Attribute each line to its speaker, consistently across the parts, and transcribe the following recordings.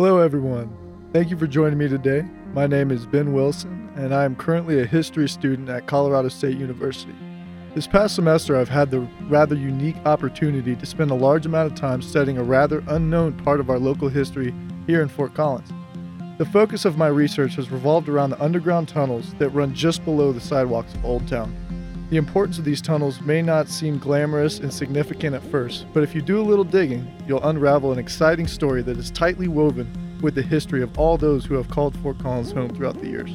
Speaker 1: Hello, everyone. Thank you for joining me today. My name is Ben Wilson, and I am currently a history student at Colorado State University. This past semester, I've had the rather unique opportunity to spend a large amount of time studying a rather unknown part of our local history here in Fort Collins. The focus of my research has revolved around the underground tunnels that run just below the sidewalks of Old Town. The importance of these tunnels may not seem glamorous and significant at first, but if you do a little digging, you'll unravel an exciting story that is tightly woven with the history of all those who have called Fort Collins home throughout the years.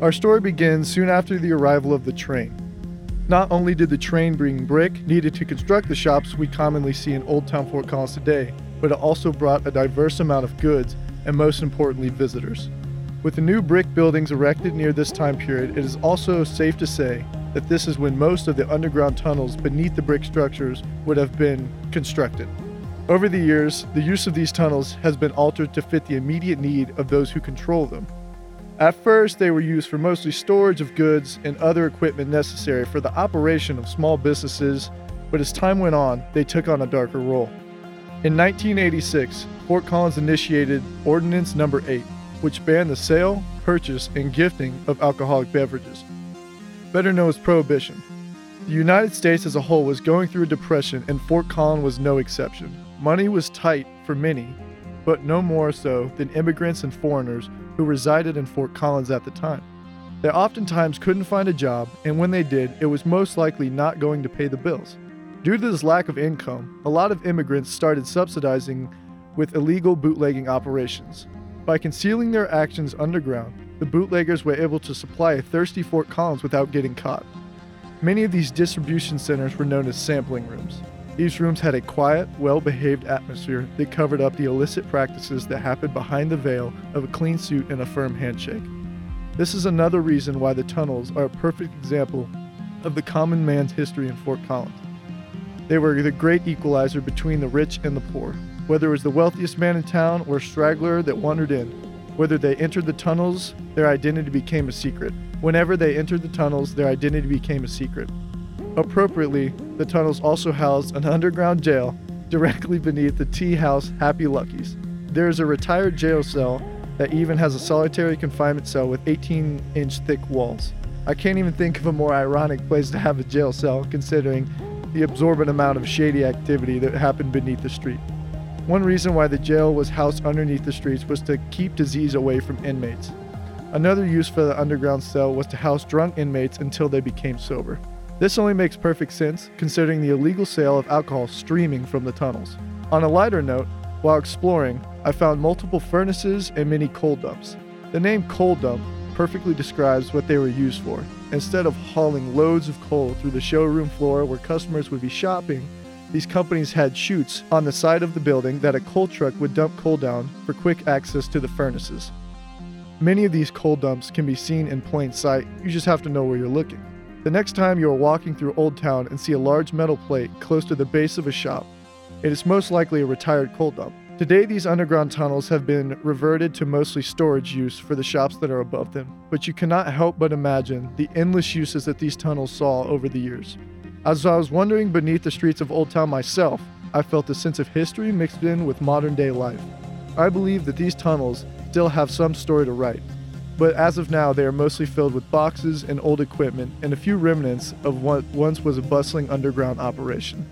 Speaker 1: Our story begins soon after the arrival of the train. Not only did the train bring brick needed to construct the shops we commonly see in Old Town Fort Collins today, but it also brought a diverse amount of goods and most importantly, visitors. With the new brick buildings erected near this time period, it is also safe to say that this is when most of the underground tunnels beneath the brick structures would have been constructed. Over the years, the use of these tunnels has been altered to fit the immediate need of those who control them. At first, they were used for mostly storage of goods and other equipment necessary for the operation of small businesses, but as time went on, they took on a darker role. In 1986, Fort Collins initiated Ordinance Number 8, which banned the sale, purchase, and gifting of alcoholic beverages better known as Prohibition. The United States as a whole was going through a depression, and Fort Collins was no exception. Money was tight for many, but no more so than immigrants and foreigners who resided in Fort Collins at the time. They oftentimes couldn't find a job, and when they did, it was most likely not going to pay the bills. Due to this lack of income, a lot of immigrants started subsidizing with illegal bootlegging operations. By concealing their actions underground, the bootleggers were able to supply a thirsty Fort Collins without getting caught. Many of these distribution centers were known as sampling rooms. These rooms had a quiet, well behaved atmosphere that covered up the illicit practices that happened behind the veil of a clean suit and a firm handshake. This is another reason why the tunnels are a perfect example of the common man's history in Fort Collins. They were the great equalizer between the rich and the poor, whether it was the wealthiest man in town or a straggler that wandered in. Whether they entered the tunnels, their identity became a secret. Whenever they entered the tunnels, their identity became a secret. Appropriately, the tunnels also housed an underground jail directly beneath the tea house Happy Lucky's. There is a retired jail cell that even has a solitary confinement cell with 18 inch thick walls. I can't even think of a more ironic place to have a jail cell considering the absorbent amount of shady activity that happened beneath the street. One reason why the jail was housed underneath the streets was to keep disease away from inmates. Another use for the underground cell was to house drunk inmates until they became sober. This only makes perfect sense considering the illegal sale of alcohol streaming from the tunnels. On a lighter note, while exploring, I found multiple furnaces and many coal dumps. The name coal dump perfectly describes what they were used for. Instead of hauling loads of coal through the showroom floor where customers would be shopping, these companies had chutes on the side of the building that a coal truck would dump coal down for quick access to the furnaces. Many of these coal dumps can be seen in plain sight, you just have to know where you're looking. The next time you are walking through Old Town and see a large metal plate close to the base of a shop, it is most likely a retired coal dump. Today, these underground tunnels have been reverted to mostly storage use for the shops that are above them, but you cannot help but imagine the endless uses that these tunnels saw over the years. As I was wandering beneath the streets of Old Town myself, I felt a sense of history mixed in with modern day life. I believe that these tunnels still have some story to write, but as of now, they are mostly filled with boxes and old equipment and a few remnants of what once was a bustling underground operation.